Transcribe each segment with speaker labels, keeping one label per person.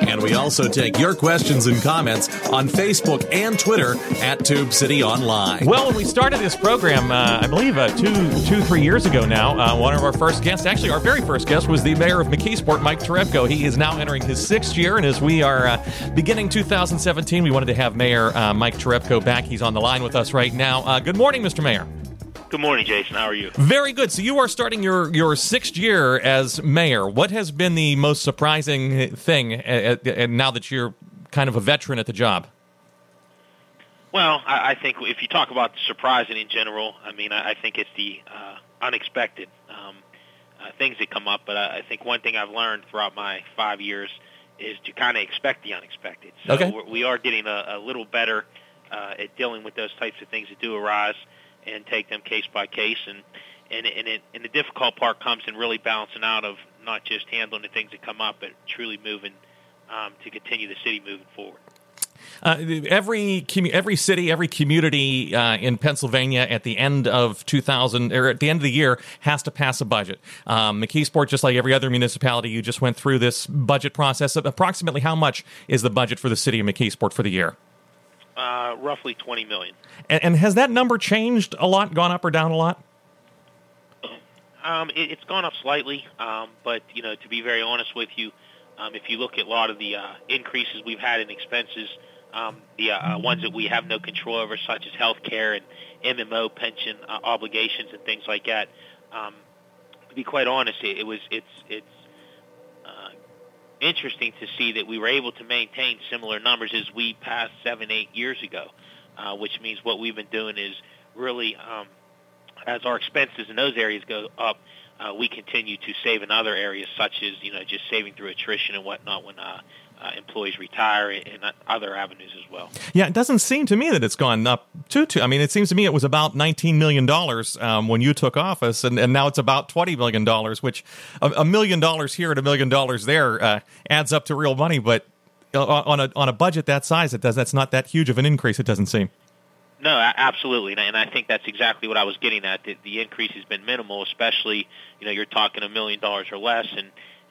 Speaker 1: And we also take your questions and comments on Facebook and Twitter at Tube City Online.
Speaker 2: Well, when we started this program, uh, I believe uh, two, two, three years ago now, uh, one of our first guests, actually our very first guest, was the mayor of McKeesport, Mike Cherepko. He is now entering his sixth year, and as we are uh, beginning 2017, we wanted to have Mayor uh, Mike Cherepko back. He's on the line with us right now. Uh, good morning, Mr. Mayor.
Speaker 3: Good morning, Jason. How are you?
Speaker 2: Very good. So you are starting your, your sixth year as mayor. What has been the most surprising thing uh, now that you're kind of a veteran at the job?
Speaker 3: Well, I, I think if you talk about surprising in general, I mean, I, I think it's the uh, unexpected um, uh, things that come up. But I, I think one thing I've learned throughout my five years is to kind of expect the unexpected. So
Speaker 2: Okay.
Speaker 3: we're, we are getting a, a little better uh, at dealing with those types of things that do arise and take them case by case. And and and, it, and the difficult part comes in really balancing out of not just handling the things that come up, but truly moving um, to continue the city moving forward.
Speaker 2: Uh, every every city, every community uh, in Pennsylvania at the end of 2000 or at the end of the year has to pass a budget. Um, McKeesport, just like every other municipality, you just went through this budget process. Approximately how much is the budget for the city of McKeesport for the year?
Speaker 3: Uh, roughly 20 million.
Speaker 2: And, and has that number changed a lot, gone up or down a lot?
Speaker 3: Um, it, it's gone up slightly, um, but you know, to be very honest with you, um, if you look at a lot of the uh, increases we've had in expenses, um, the uh, uh, ones that we have no control over, such as health care and MMO pension uh, obligations and things like that, um, to be quite honest, it, it was it's it's uh, interesting to see that we were able to maintain similar numbers as we passed seven eight years ago, uh, which means what we've been doing is really um, as our expenses in those areas go up, uh, we continue to save in other areas, such as you know just saving through attrition and whatnot when uh, uh, employees retire and other avenues as well.
Speaker 2: Yeah, it doesn't seem to me that it's gone up too. too. I mean, it seems to me it was about nineteen million dollars um, when you took office, and, and now it's about twenty million dollars. Which a, a million dollars here and a million dollars there uh, adds up to real money. But uh, on a on a budget that size, it does. That's not that huge of an increase. It doesn't seem.
Speaker 3: No, absolutely, and I- think that's exactly what I was getting at. The, the increase has been minimal, especially you know you're talking a million dollars or less, and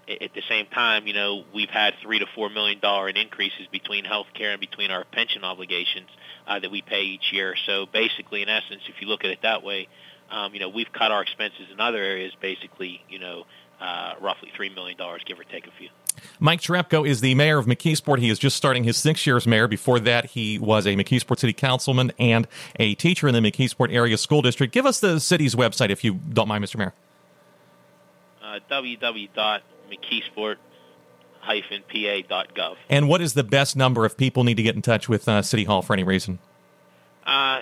Speaker 3: at the same time, you know we've had three to four million dollar in increases between health care and between our pension obligations uh, that we pay each year. So basically, in essence, if you look at it that way, um, you know we've cut our expenses in other areas basically, you know, uh, roughly three million dollars, give or take a few.
Speaker 2: Mike Cherepko is the mayor of McKeesport. He is just starting his six years mayor. Before that, he was a McKeesport City Councilman and a teacher in the McKeesport Area School District. Give us the city's website if you don't mind, Mr. Mayor.
Speaker 3: Uh, www.mckeesport-pa.gov.
Speaker 2: And what is the best number if people need to get in touch with uh, City Hall for any reason?
Speaker 3: Uh,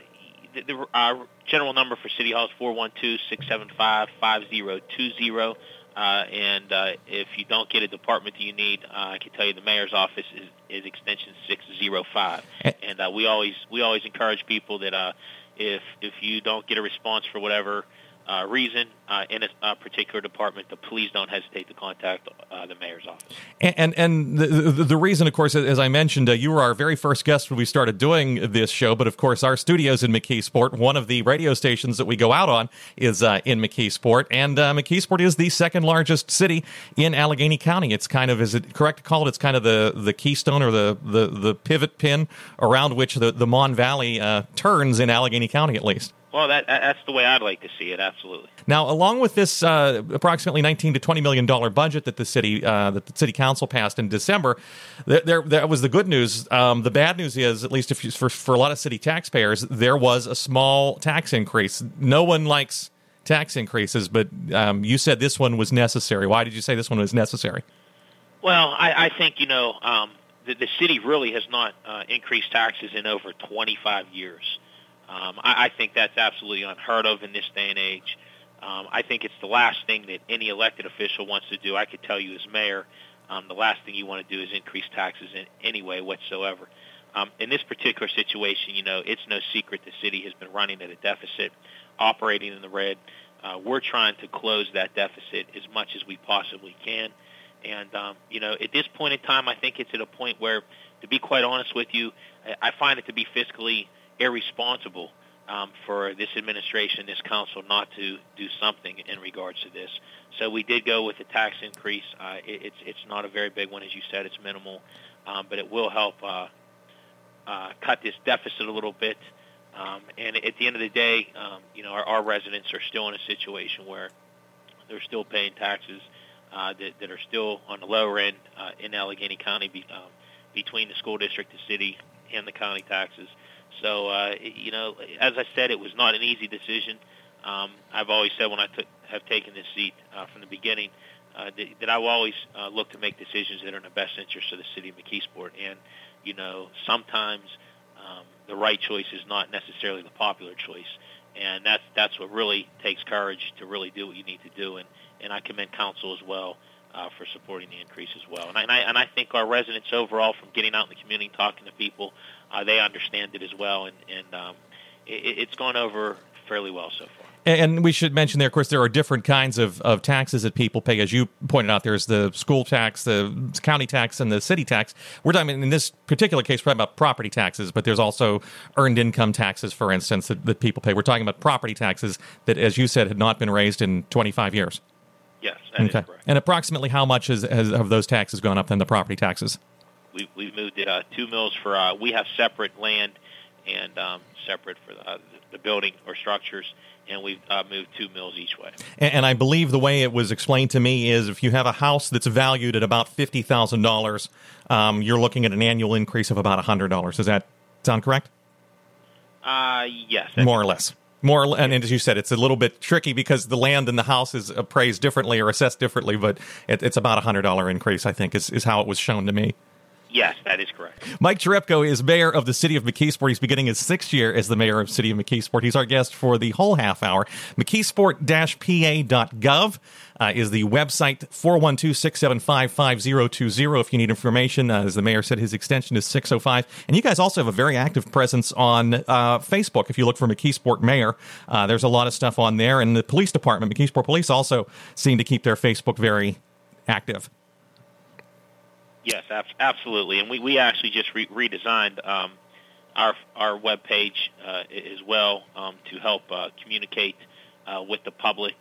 Speaker 3: the, the uh, general number for City Hall is 412-675-5020. Uh, and uh, if you don't get a department that you need, uh, I can tell you the mayor's office is, is extension 605.
Speaker 2: Eh.
Speaker 3: And uh, we always we always encourage people that uh, if if you don't get a response for whatever uh, reason uh, in a, particular department, please don't hesitate to contact uh, the mayor's office.
Speaker 2: And and the, the, the reason, of course, as I mentioned, uh, you were our very first guest when we started doing this show. But of course, our studios in McKeesport, one of the radio stations that we go out on, is uh, in McKeesport, and McKeesport is the second largest city in Allegheny County. It's kind of is it correct to call it? It's kind of the the keystone or the the, the pivot pin around which the the Mon Valley turns in Allegheny County, at least.
Speaker 3: Well, that that- that's the way I'd like to see it. Absolutely.
Speaker 2: Now, along with this uh, approximately 19 to 20 million dollar budget that the city uh, that the city council passed in December, there, there that was the good news. Um, the bad news is, at least if you, for for a lot of city taxpayers, there was a small tax increase. No one likes tax increases, but um, you said this one was necessary. Why did you say this one was necessary?
Speaker 3: Well, I, I think you know um, the, the city really has not uh, increased taxes in over 25 years. Um, I, I think that's absolutely unheard of in this day and age. Um, I think it's the last thing that any elected official wants to do. I could tell you as mayor, um, the last thing you want to do is increase taxes in any way whatsoever. Um, in this particular situation, you know, it's no secret the city has been running at a deficit, operating in the red. Uh, we're trying to close that deficit as much as we possibly can. And, um, you know, at this point in time, I think it's at a point where, to be quite honest with you, I find it to be fiscally irresponsible um, for this administration, this council, not to do something in regards to this. So we did go with a tax increase. Uh, it, it's it's not a very big one, as you said. It's minimal, um, but it will help uh, uh, cut this deficit a little bit. Um, and at the end of the day, um, you know, our, our residents are still in a situation where they're still paying taxes uh, that, that are still on the lower end uh, in Allegheny County be, um, between the school district, the city, and the county taxes. So, uh, you know, as I said, it was not an easy decision. Um, I've always said when I took, have taken this seat uh, from the beginning uh, that, that I will always uh, look to make decisions that are in the best interest of the city of McKeesport. And, you know, sometimes um, the right choice is not necessarily the popular choice. And that's, that's what really takes courage to really do what you need to do. And, and I commend council as well uh, for supporting the increase as well. And I, and I, and I think our residents overall, from getting out in the community, talking to people, uh, they understand it as well, and, and um, it, it's gone over fairly well so far.
Speaker 2: And we should mention there, of course, there are different kinds of, of taxes that people pay. As you pointed out, there's the school tax, the county tax, and the city tax. We're talking in this particular case, we're talking about property taxes, but there's also earned income taxes, for instance, that, that people pay. We're talking about property taxes that, as you said, had not been raised in 25 years.
Speaker 3: Yes, okay.
Speaker 2: And approximately how much has, has have those taxes gone up than the property taxes?
Speaker 3: We, we've moved it uh, two mills for, uh, we have separate land and um, separate for the, uh, the building or structures, and we've uh, moved two mills each way.
Speaker 2: And, and, I believe the way it was explained to me is if you have a house that's valued at about fifty thousand um, dollars, you're looking at an annual increase of about hundred dollars. Does that sound correct?
Speaker 3: Uh, yes,
Speaker 2: more or less. More, and as you said, it's a little bit tricky because the land and the house is appraised differently or assessed differently, but it, it's about a hundred dollar increase. I think is, is how it was shown to me.
Speaker 3: Yes, that is correct.
Speaker 2: Mike Cherepko is mayor of the city of McKeesport. He's beginning his sixth year as the mayor of city of McKeesport. He's our guest for the whole half hour. McKeesport-pa.gov uh, is the website, 412-675-5020 if you need information. Uh, as the mayor said, his extension is 605. And you guys also have a very active presence on uh, Facebook. If you look for McKeesport Mayor, uh, there's a lot of stuff on there. And the police department, McKeesport Police, also seem to keep their Facebook very active.
Speaker 3: Yes, ab- absolutely. And we, we actually just re- redesigned um, our our web page uh, as well um, to help uh, communicate uh, with the public,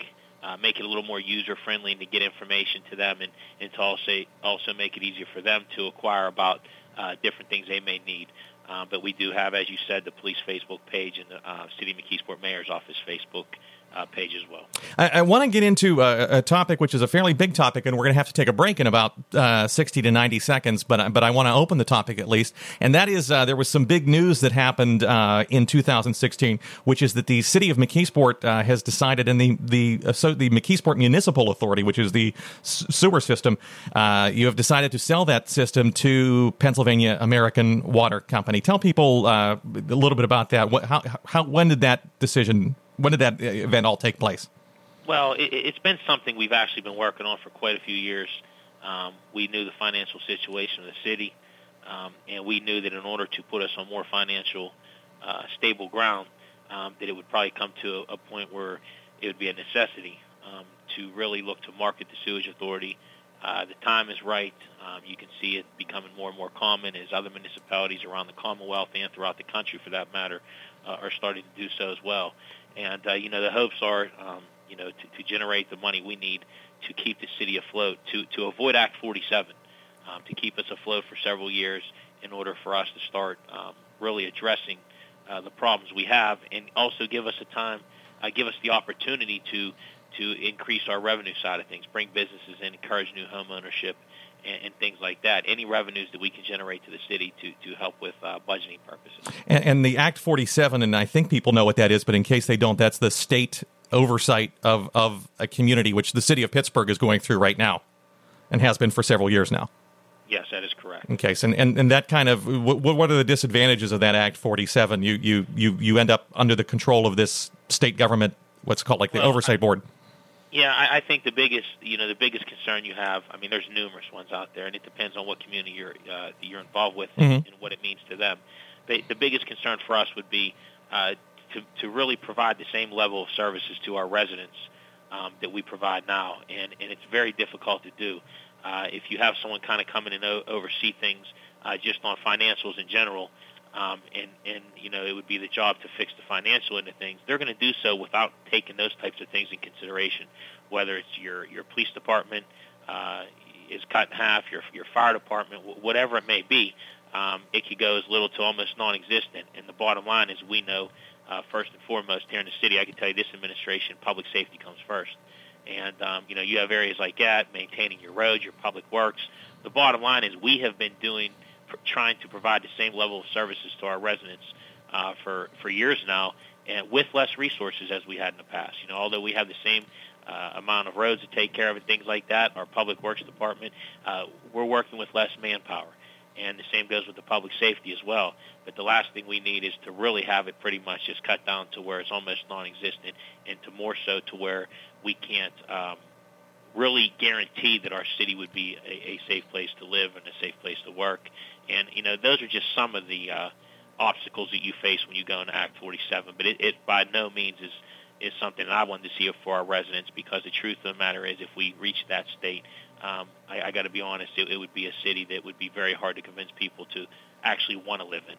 Speaker 3: uh, make it a little more user friendly, and to get information to them, and, and to also also make it easier for them to acquire about uh, different things they may need. Uh, but we do have, as you said, the police Facebook page and the City of McKeesport Mayor's Office Facebook uh, page as well.
Speaker 2: I, I want to get into a, a, topic which is a fairly big topic, and we're going to have to take a break in about uh, 60 to 90 seconds, but, but I want to open the topic at least. And that is uh, there was some big news that happened uh, in 2016, which is that the city of McKeesport uh, has decided, and the, the, uh, so the McKeesport Municipal Authority, which is the sewer system, you have decided to sell that system to Pennsylvania American Water Company. Tell people a little bit about that. What, how, how, when did that decision when did that uh, event all take place?
Speaker 3: Well, it, has been something we've actually been working on for quite a few years. Um, we knew the financial situation of the city, um, and we knew that in order to put us on more financial uh, stable ground, um, that it would probably come to a, a, point where it would be a necessity um, to really look to market the sewage authority. Uh, the time is right. Um, you can see it becoming more and more common as other municipalities around the Commonwealth and throughout the country, for that matter, uh, are starting to do so as well. And, uh, you know, the hopes are, um, you know, to, to generate the money we need to keep the city afloat, to, to avoid Act 47, um, to keep us afloat for several years in order for us to start um, really addressing uh, the problems we have and also give us a time, uh, give us the opportunity to, to increase our revenue side of things, bring businesses in, encourage new home ownership, and, and, things like that. Any revenues that we can generate to the city to, to help with uh, budgeting purposes.
Speaker 2: And, and, the Act 47, and I think people know what that is, but in case they don't, that's the state oversight of, of a community, which the city of Pittsburgh is going through right now and has been for several years now.
Speaker 3: Yes, that is correct.
Speaker 2: Okay, so and, and that kind of what, what are the disadvantages of that Act 47? You you you you end up under the control of this state government, what's called like the well, oversight board
Speaker 3: Yeah, I, I think the biggest, you know, the biggest concern you have. I mean, there's numerous ones out there, and it depends on what community you're uh, you're involved with and,
Speaker 2: Mhm.
Speaker 3: and what it means to them. The, the biggest concern for us would be uh, to to really provide the same level of services to our residents um, that we provide now, and and it's very difficult to do. Uh, if you have someone kind of come in and o- oversee things uh, just on financials in general, um, and and you know it would be the job to fix the financial end of things. They're going to do so without taking those types of things in consideration, whether it's your your police department uh, is cut in half, your your fire department, wh- whatever it may be. Um, it could go as little to almost non-existent. And the bottom line is, we know uh, first and foremost here in the city. I can tell you this administration, public safety comes first. And um, you know you have areas like that, maintaining your roads, your public works. The bottom line is we have been doing trying to provide the same level of services to our residents uh, for for years now, and with less resources as we had in the past. You know, although we have the same uh, amount of roads to take care of and things like that, our public works department, uh, we're working with less manpower, and the same goes with the public safety as well. But the last thing we need is to really have it pretty much just cut down to where it's almost non-existent, and to more so to where we can't. Um, really guarantee that our city would be a, a safe place to live and a safe place to work. And you know, those are just some of the uh, obstacles that you face when you go into Act 47. But it, it by no means is is something that I wanted to see for our residents because the truth of the matter is, if we reach that state, um, I, I got to be honest, it, it would be a city that would be very hard to convince people to actually want to live in.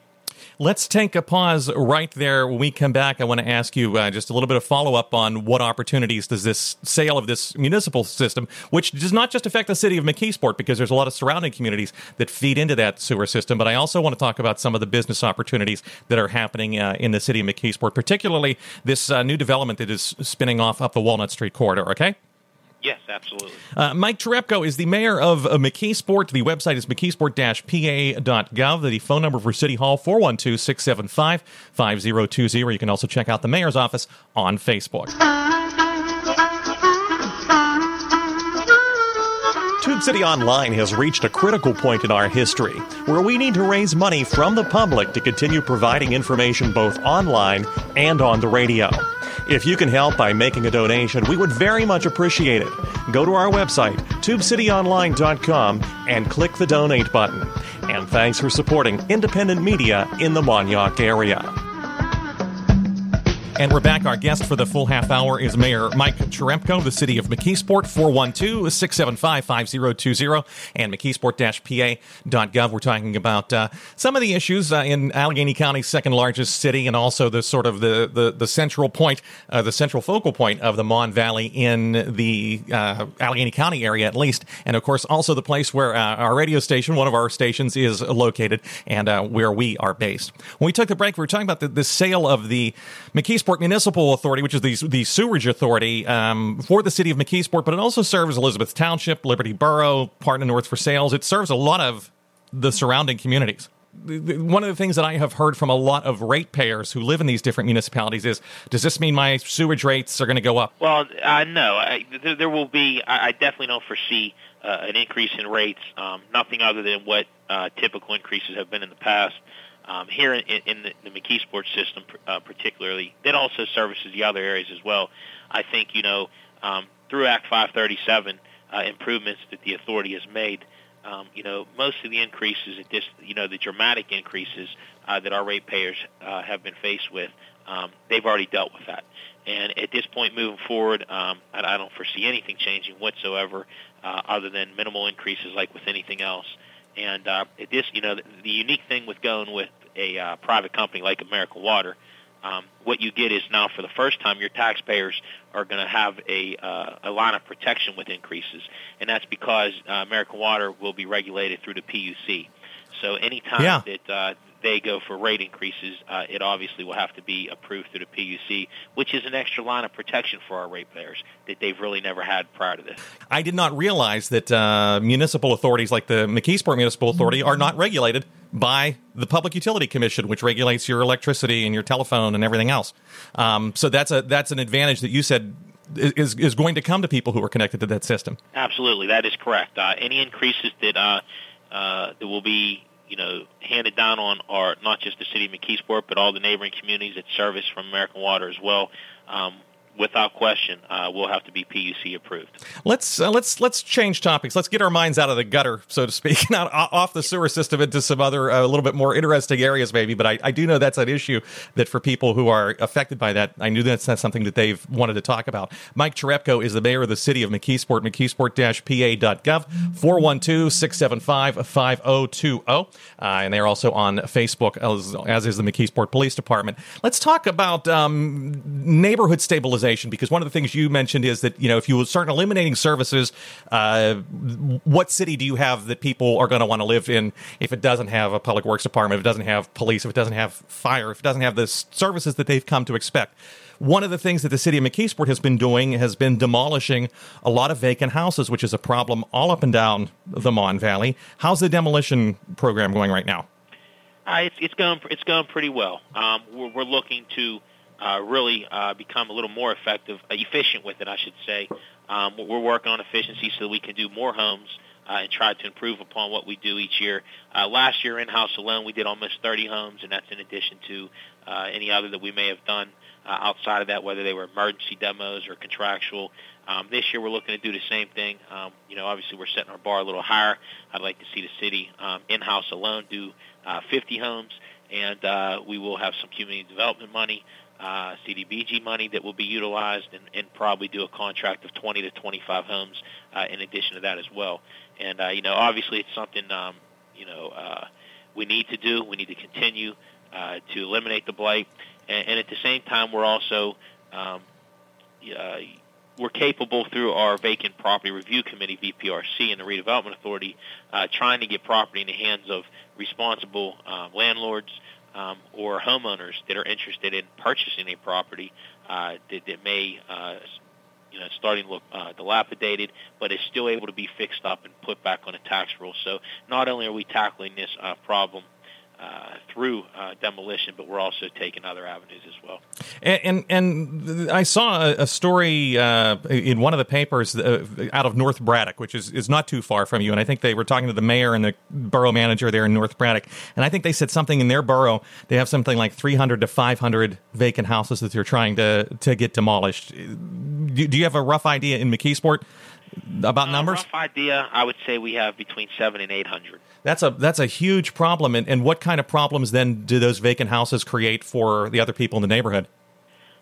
Speaker 2: Let's take a pause right there. When we come back, I want to ask you uh, just a little bit of follow up on what opportunities does this sale of this municipal system, which does not just affect the city of McKeesport, because there's a lot of surrounding communities that feed into that sewer system, but I also want to talk about some of the business opportunities that are happening uh, in the city of McKeesport, particularly this uh, new development that is spinning off up the Walnut Street corridor. Okay.
Speaker 3: Yes, absolutely.
Speaker 2: Uh, Mike Cherepko is the mayor of uh, McKeesport. The website is mckeesport-pa.gov. The phone number for City Hall, 412-675-5020. You can also check out the mayor's office on Facebook.
Speaker 1: Tube City Online has reached a critical point in our history where we need to raise money from the public to continue providing information both online and on the radio. If you can help by making a donation, we would very much appreciate it. Go to our website, tubecityonline.com, and click the donate button. And thanks for supporting independent media in the Mon-Yough area.
Speaker 2: And we're back. Our guest for the full half hour is Mayor Mike Cherepko, the city of McKeesport, 412-675-5020 and mckeesport-pa.gov. We're talking about uh, some of the issues uh, in Allegheny County's second largest city and also the sort of the, the, the central point, uh, the central focal point of the Mon Valley in the uh, Allegheny County area at least. And of course, also the place where uh, our radio station, one of our stations, is located and uh, where we are based. When we took the break, we were talking about the, the sale of the McKeesport Municipal Authority, which is the, the sewerage authority um, for the city of McKeesport, but it also serves Elizabeth Township, Liberty Borough, part of North Versailles. It serves a lot of the surrounding communities. One of the things that I have heard from a lot of ratepayers who live in these different municipalities is, does this mean my sewage rates are going to go up?
Speaker 3: Well, uh, no, I, there, there will be. I, I definitely don't foresee uh, an increase in rates. Um, nothing other than what uh, typical increases have been in the past. Um, here in, in the, the McKeesport system, uh, particularly, that also services the other areas as well. I think you know um, through Act 537 uh, improvements that the authority has made. Um, you know, most of the increases at this, you know, the dramatic increases uh, that our ratepayers uh, have been faced with, um, they've already dealt with that. And at this point, moving forward, um, I, I don't foresee anything changing whatsoever, uh, other than minimal increases like with anything else. And uh, this, you know, the, the unique thing with going with a uh, private company like American Water, um, what you get is now for the first time your taxpayers are going to have a, uh, a line of protection with increases, and that's because uh, American Water will be regulated through the PUC. So anytime
Speaker 2: Yeah.
Speaker 3: that uh, they go for rate increases, uh, it obviously will have to be approved through the PUC, which is an extra line of protection for our ratepayers that they've really never had prior to this.
Speaker 2: I did not realize that uh, municipal authorities like the McKeesport Municipal Authority are not regulated by the Public Utility Commission, which regulates your electricity and your telephone and everything else. Um, so that's a that's an advantage that you said is is going to come to people who are connected to that system.
Speaker 3: Absolutely, that is correct. Uh, any increases that uh, uh, that will be you know handed down on are not just the city of McKeesport, but all the neighboring communities that service from American Water as well. Um, without question, uh, will have to be PUC approved.
Speaker 2: Let's uh, let's let's change topics. Let's get our minds out of the gutter, so to speak, not off the sewer system into some other uh, a little bit more interesting areas, maybe. But I, I do know that's an issue that for people who are affected by that, I knew that's not something that they've wanted to talk about. Mike Cherepko is the mayor of the city of McKeesport, McKeesport-PA.gov, 412-675-5020. Uh, and they're also on Facebook, as, as is the McKeesport Police Department. Let's talk about um, neighborhood stabilization because one of the things you mentioned is that you know if you start eliminating services, uh, what city do you have that people are going to want to live in if it doesn't have a public works department, if it doesn't have police, if it doesn't have fire, if it doesn't have the services that they've come to expect? One of the things that the city of McKeesport has been doing has been demolishing a lot of vacant houses, which is a problem all up and down the Mon Valley. How's the demolition program going right now?
Speaker 3: Uh, it's, it's going it's going pretty well. Um, we're, we're looking to uh, really uh, become a little more effective, uh, efficient with it, I should say. Um, we're working on efficiency so that we can do more homes uh, and try to improve upon what we do each year. Uh, last year in-house alone, we did almost 30 homes, and that's in addition to uh, any other that we may have done uh, outside of that, whether they were emergency demos or contractual. Um, this year, we're looking to do the same thing. Um, you know, obviously, we're setting our bar a little higher. I'd like to see the city um, in-house alone do uh, 50 homes, and uh, we will have some community development money uh, CDBG money that will be utilized and, and probably do a contract of 20 to 25 homes uh, in addition to that as well. And, uh, you know, obviously it's something, um, you know, uh, we need to do. We need to continue uh, to eliminate the blight. And, and at the same time, we're also, um, uh, we're capable through our vacant property review committee, VPRC, and the redevelopment authority, uh, trying to get property in the hands of responsible uh, landlords, um, or homeowners that are interested in purchasing a property uh, that, that may, uh, you know, starting to look uh, dilapidated, but is still able to be fixed up and put back on a tax roll. So not only are we tackling this uh, problem uh, through uh, demolition, but we're also taking other avenues as well.
Speaker 2: And and, and I saw a, story uh, in one of the papers uh, out of North Braddock, which is, is not too far from you, and I think they were talking to the mayor and the borough manager there in North Braddock, and I think they said something in their borough they have something like 300 to 500 vacant houses that they're trying to to get demolished. Do, do you have a rough idea in McKeesport about
Speaker 3: uh,
Speaker 2: numbers?
Speaker 3: Rough idea, I would say we have between seven and 800.
Speaker 2: That's a that's a huge problem. And, and what kind of problems then do those vacant houses create for the other people in the neighborhood?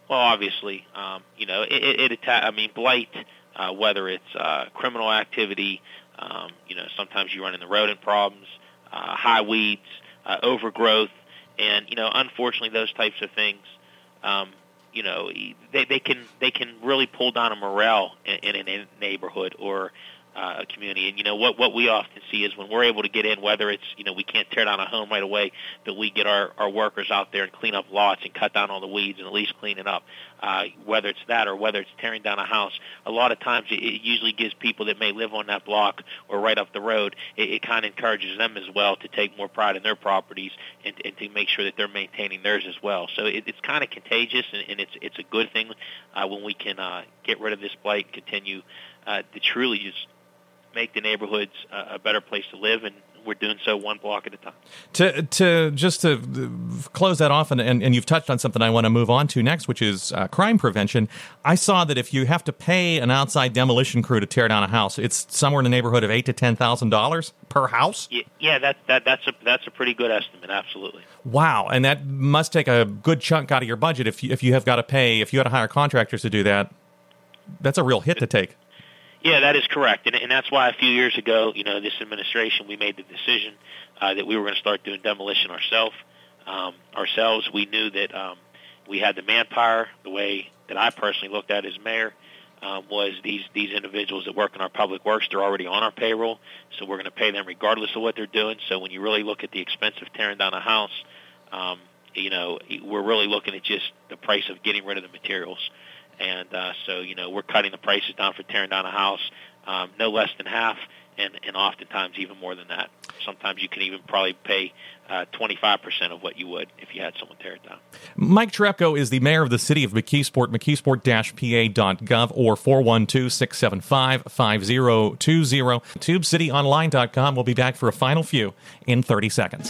Speaker 3: Well, obviously, um, you know, it, it, it I mean, blight, uh, whether it's uh, criminal activity, um, you know, sometimes you run into rodent problems, uh, high weeds, uh, overgrowth, and you know, unfortunately, those types of things, um, you know, they they can they can really pull down a morale in, in a neighborhood or uh, community. And you know what what we often see is when we're able to get in, whether it's you know we can't tear down a home right away, but we get our our workers out there and clean up lots and cut down all the weeds and at least clean it up. Uh, whether it's that or whether it's tearing down a house, a lot of times it, it usually gives people that may live on that block or right up the road, it, it kind of encourages them as well to take more pride in their properties and, and to make sure that they're maintaining theirs as well. So it, it's kind of contagious and, and it's it's a good thing uh, when we can uh, get rid of this blight continue uh, to truly just make the neighborhoods uh, a better place to live, and we're doing so one block at a time.
Speaker 2: To to just to close that off, and, and, and you've touched on something I want to move on to next, which is uh, crime prevention. I saw that if you have to pay an outside demolition crew to tear down a house, it's somewhere in the neighborhood of eight to ten thousand dollars per house.
Speaker 3: Yeah, yeah, that that that's a that's a pretty good estimate. Absolutely.
Speaker 2: Wow, and that must take a good chunk out of your budget if you, if you have got to pay if you had to hire contractors to do that. That's a real hit to take.
Speaker 3: Yeah, that is correct, and, and that's why a few years ago, you know, this administration, we made the decision uh, that we were going to start doing demolition ourselves. Um, ourselves, we knew that um, we had the manpower. The way that I personally looked at as mayor um, was these these individuals that work in our public works, they're already on our payroll, so we're going to pay them regardless of what they're doing. So when you really look at the expense of tearing down a house, um, you know, we're really looking at just the price of getting rid of the materials. And uh, so, you know, we're cutting the prices down for tearing down a house um, no less than half, and, and oftentimes even more than that. Sometimes you can even probably pay uh, 25% of what you would if you had someone tear it down.
Speaker 2: Mike Cherepko is the mayor of the city of McKeesport, mckeesport-pa.gov or 412-675-5020. TubeCityOnline.com. We'll be back for a final few in 30 seconds.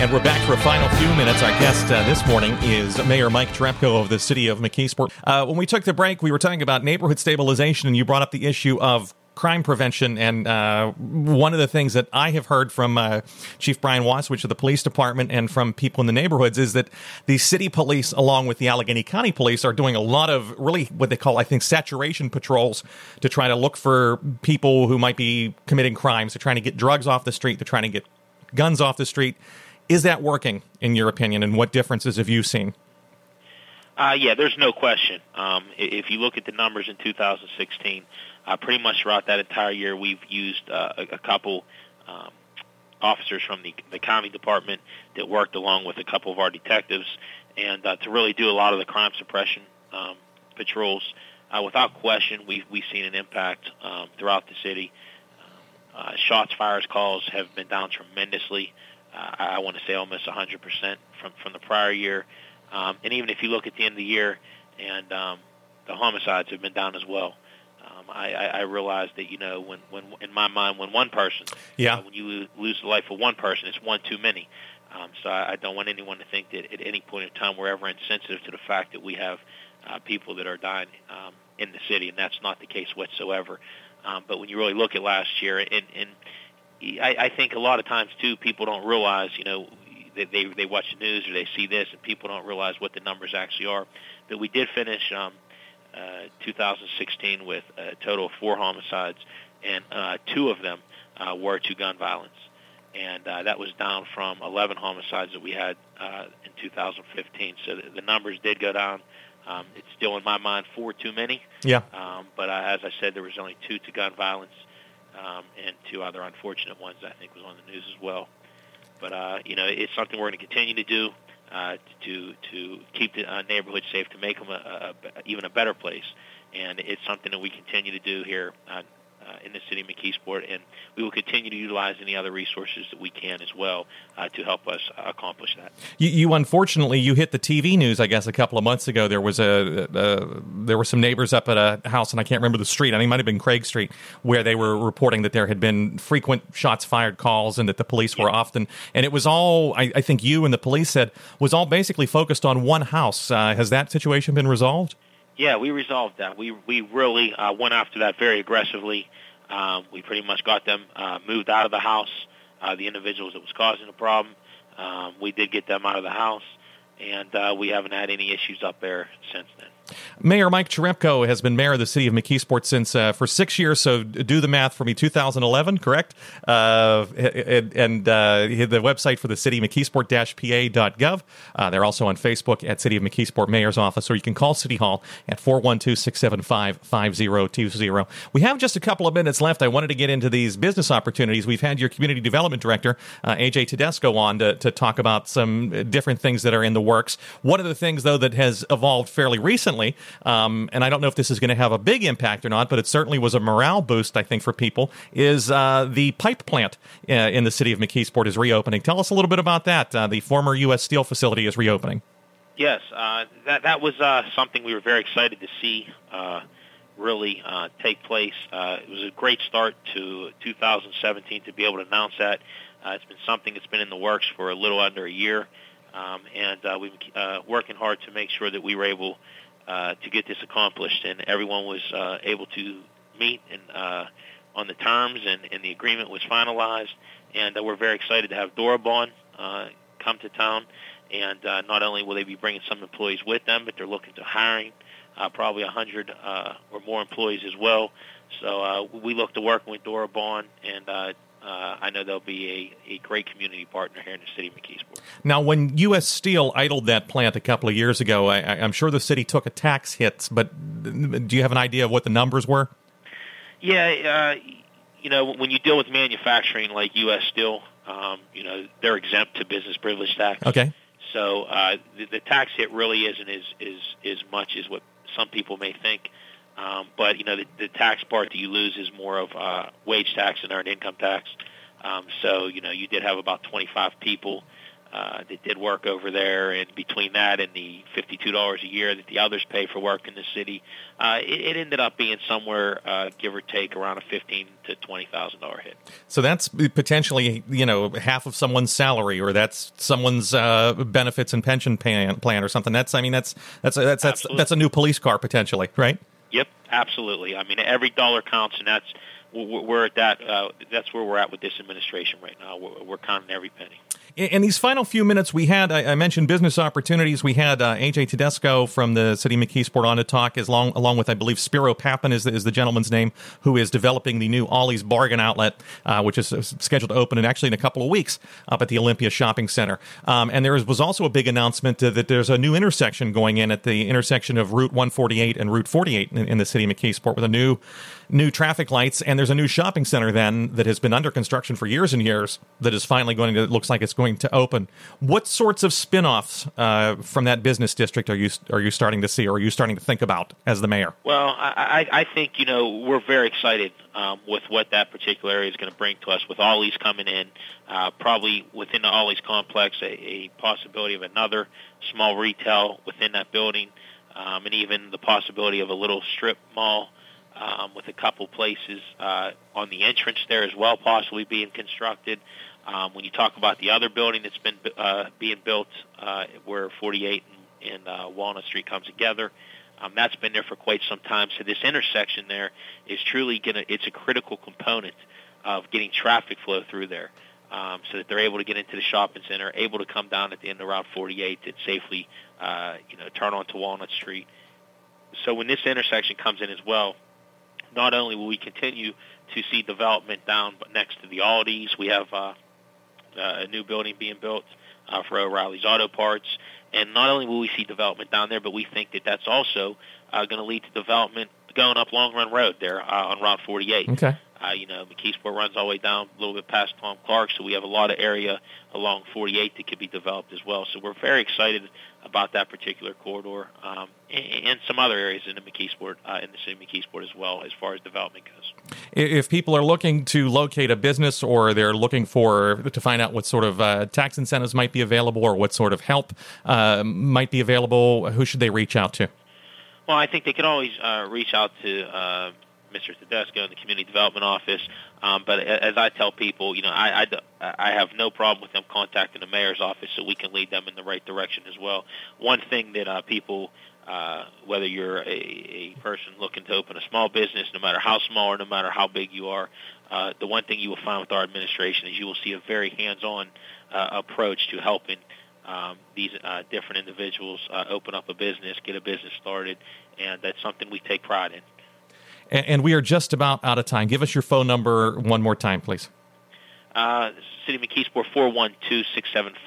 Speaker 2: And we're back for a final few minutes. Our guest uh, this morning is Mayor Mike Cherepko of the city of McKeesport. Uh, when we took the break, we were talking about neighborhood stabilization, and you brought up the issue of crime prevention. And uh, one of the things that I have heard from uh, Chief Brian Washowich of the police department and from people in the neighborhoods is that the city police, along with the Allegheny County police, are doing a lot of really what they call, I think, saturation patrols to try to look for people who might be committing crimes. They're trying to get drugs off the street. They're trying to get guns off the street. Is that working, in your opinion, and what differences have you seen?
Speaker 3: Uh, yeah, there's no question. Um, if you look at the numbers in 2016, uh, pretty much throughout that entire year, we've used uh, a, a couple um, officers from the, the county department that worked along with a couple of our detectives, and uh, to really do a lot of the crime suppression um, patrols. Uh, without question, we've we've seen an impact um, throughout the city. Uh, shots, fires, calls have been down tremendously uh, I want to say almost 100% from from the prior year. Um, and even if you look at the end of the year, and um, the homicides have been down as well. Um, I, I, I realize that you know when when in my mind when one person,
Speaker 2: yeah,
Speaker 3: uh, when you lose the life of one person, it's one too many. Um, so I, I don't want anyone to think that at any point in time we're ever insensitive to the fact that we have uh, people that are dying um, in the city, and that's not the case whatsoever. Um, but when you really look at last year, and, and I, I think a lot of times too, people don't realize, you know, they, they they watch the news or they see this, and people don't realize what the numbers actually are. But we did finish um, uh, 2016 with a total of four homicides, and uh, two of them uh, were to gun violence, and uh, that was down from 11 homicides that we had uh, in 2015. So the, the numbers did go down. Um, it's still in my mind four too many.
Speaker 2: Yeah.
Speaker 3: Um, but uh, as I said, there was only two to gun violence um, and two other unfortunate ones I think was on the news as well. But uh, you know, it's something we're going to continue to do uh, to to keep the uh, neighborhood safe, to make them a, a, even a better place, and it's something that we continue to do here uh, in the city of McKeesport, and we will continue to utilize any other resources that we can as well uh, to help us uh, accomplish that.
Speaker 2: You, you, unfortunately you hit the TV news, I guess, a couple of months ago. There was a, a there were some neighbors up at a house, and I can't remember the street. I think it might have been Craig Street, where they were reporting that there had been frequent shots fired calls, and that the police were often. And it was all I, I, think you and the police said was all basically focused on one house. Uh, has that situation been resolved?
Speaker 3: Yeah, we resolved that. We we really uh, went after that very aggressively. Um, we pretty much got them uh, moved out of the house. Uh, the individuals that was causing the problem, um, we did get them out of the house, and uh, we haven't had any issues up there since then.
Speaker 2: Mayor Mike Cherepko has been mayor of the city of McKeesport since uh, for six years. So do the math for me. 2011, correct? Uh, and, and uh, the website for the city, McKeesport-PA.gov. Uh, they're also on Facebook at City of McKeesport Mayor's Office, or you can call City Hall at 412-675-5020. We have just a couple of minutes left. I wanted to get into these business opportunities. We've had your community development director, uh, AJ Tedesco, on to, to talk about some different things that are in the works. One of the things, though, that has evolved fairly recently recently, um, and I don't know if this is going to have a big impact or not, but it certainly was a morale boost, I think, for people, is uh, the pipe plant uh, in the city of McKeesport is reopening. Tell us a little bit about that. Uh, the former U.S. Steel facility is reopening.
Speaker 3: Yes, uh, that that was uh, something we were very excited to see uh, really take place. it was a great start to 2017 to be able to announce that. it's been something that's been in the works for a little under a year. Um, and uh, we've been uh, working hard to make sure that we were able uh, to get this accomplished, and everyone was uh, able to meet and uh, on the terms, and, and the agreement was finalized. And uh, we're very excited to have Dura-Bond uh, come to town. And uh, not only will they be bringing some employees with them, but they're looking to hiring uh, probably 100 uh, or more employees as well. So uh, we look to working with Dura-Bond and uh, uh, I know they'll be a, a great community partner here in the city of McKeesport.
Speaker 2: Now, when U.S. Steel idled that plant a couple of years ago, I, am sure the city took a tax hit, but do you have an idea of what the numbers were?
Speaker 3: Yeah, uh, you know, when you deal with manufacturing like U.S. Steel, um, you know, they're exempt to business privilege tax.
Speaker 2: Okay.
Speaker 3: So uh, the, the tax hit really isn't as, as, as much as what some people may think. Um, but you know the, the tax part that you lose is more of uh, wage tax and earned income tax. Um, so you know you did have about 25 people uh, that did work over there, and between that and the $52 a year that the others pay for work in the city, uh, it, it ended up being somewhere, uh, give or take, around a fifteen to twenty thousand dollar hit.
Speaker 2: So that's potentially you know half of someone's salary, or that's someone's uh, benefits and pension plan, plan, or something. That's I mean that's that's that's that's, that's a new police car potentially, right?
Speaker 3: Yep, absolutely. I mean every dollar counts, and that's we're at that. Uh, that's where we're at with this administration right now. We're, we're counting every penny
Speaker 2: in these final few minutes, we had, I, mentioned business opportunities. We had uh, AJ Tedesco from the City McKeesport on to talk, as long, along with, I believe, Spiro Papin is the, is the gentleman's name, who is developing the new Ollie's Bargain Outlet, uh, which is uh, scheduled to open in actually in a couple of weeks up at the Olympia Shopping Center. Um, and there was also a big announcement that there's a new intersection going in at the intersection of Route 148 and Route 48 in, in the City of McKeesport with a new new traffic lights, and there's a new shopping center then that has been under construction for years and years that is finally going to looks like it's going to open. What sorts of spin-offs uh, from that business district are you are you starting to see, or are you starting to think about as the mayor?
Speaker 3: Well, I, I think you know we're very excited um, with what that particular area is going to bring to us. With Ollie's coming in, uh, probably within the Ollie's complex, a, a possibility of another small retail within that building. Um, and even the possibility of a little strip mall um, with a couple places uh, on the entrance there as well, possibly being constructed. Um, when you talk about the other building that's been uh, being built, uh, where 48 and, and uh, Walnut Street come together, um, that's been there for quite some time. So this intersection there is truly going to, it's a critical component of getting traffic flow through there. Um, so that they're able to get into the shopping center, able to come down at the end of Route 48 and safely, uh, you know, turn onto Walnut Street. So when this intersection comes in as well, not only will we continue to see development down but next to the Aldi's, we have uh, a new building being built uh, for O'Reilly's Auto Parts, and not only will we see development down there, but we think that that's also uh, going to lead to development going up Long Run Road there uh, on Route 48.
Speaker 2: Okay.
Speaker 3: Uh, you know, McKeesport runs all the way down a little bit past Tom Clark, so we have a lot of area along 48 that could be developed as well. So we're very excited about that particular corridor um, and, and, some other areas in the McKeesport, uh, in the city of McKeesport as well, as far as development goes.
Speaker 2: If people are looking to locate a business or they're looking for to find out what sort of uh, tax incentives might be available or what sort of help uh, might be available, who should they reach out to?
Speaker 3: Well, I think they can always uh, reach out to uh, Mr. Tedesco in the Community Development Office. Um, but as I tell people, you know, I, I, I have no problem with them contacting the mayor's office so we can lead them in the right direction as well. One thing that uh, people, uh, whether you're a, a person looking to open a small business, no matter how small or no matter how big you are, uh, the one thing you will find with our administration is you will see a very hands-on uh, approach to helping um, these uh, different individuals uh, open up a business, get a business started, and that's something we take pride in.
Speaker 2: And we are just about out of time. Give us your phone number one more time, please.
Speaker 3: Uh, City of McKeesport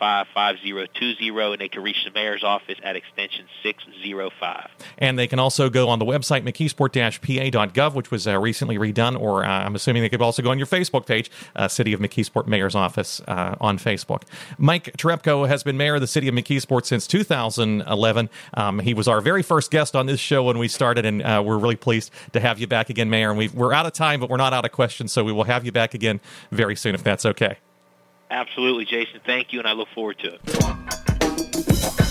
Speaker 3: 412-675-5020, and they can reach the mayor's office at extension 605.
Speaker 2: And they can also go on the website, mckeesport-pa.gov, which was uh, recently redone, or uh, I'm assuming they could also go on your Facebook page, uh, City of McKeesport Mayor's Office uh, on Facebook. Mike Cherepko has been mayor of the City of McKeesport since 2011. Um, he was our very first guest on this show when we started, and uh, we're really pleased to have you back again, Mayor. And we are out of time, but we're not out of questions, so we will have you back again very soon if that's okay.
Speaker 3: Absolutely, Jason. Thank you, and I look forward to it.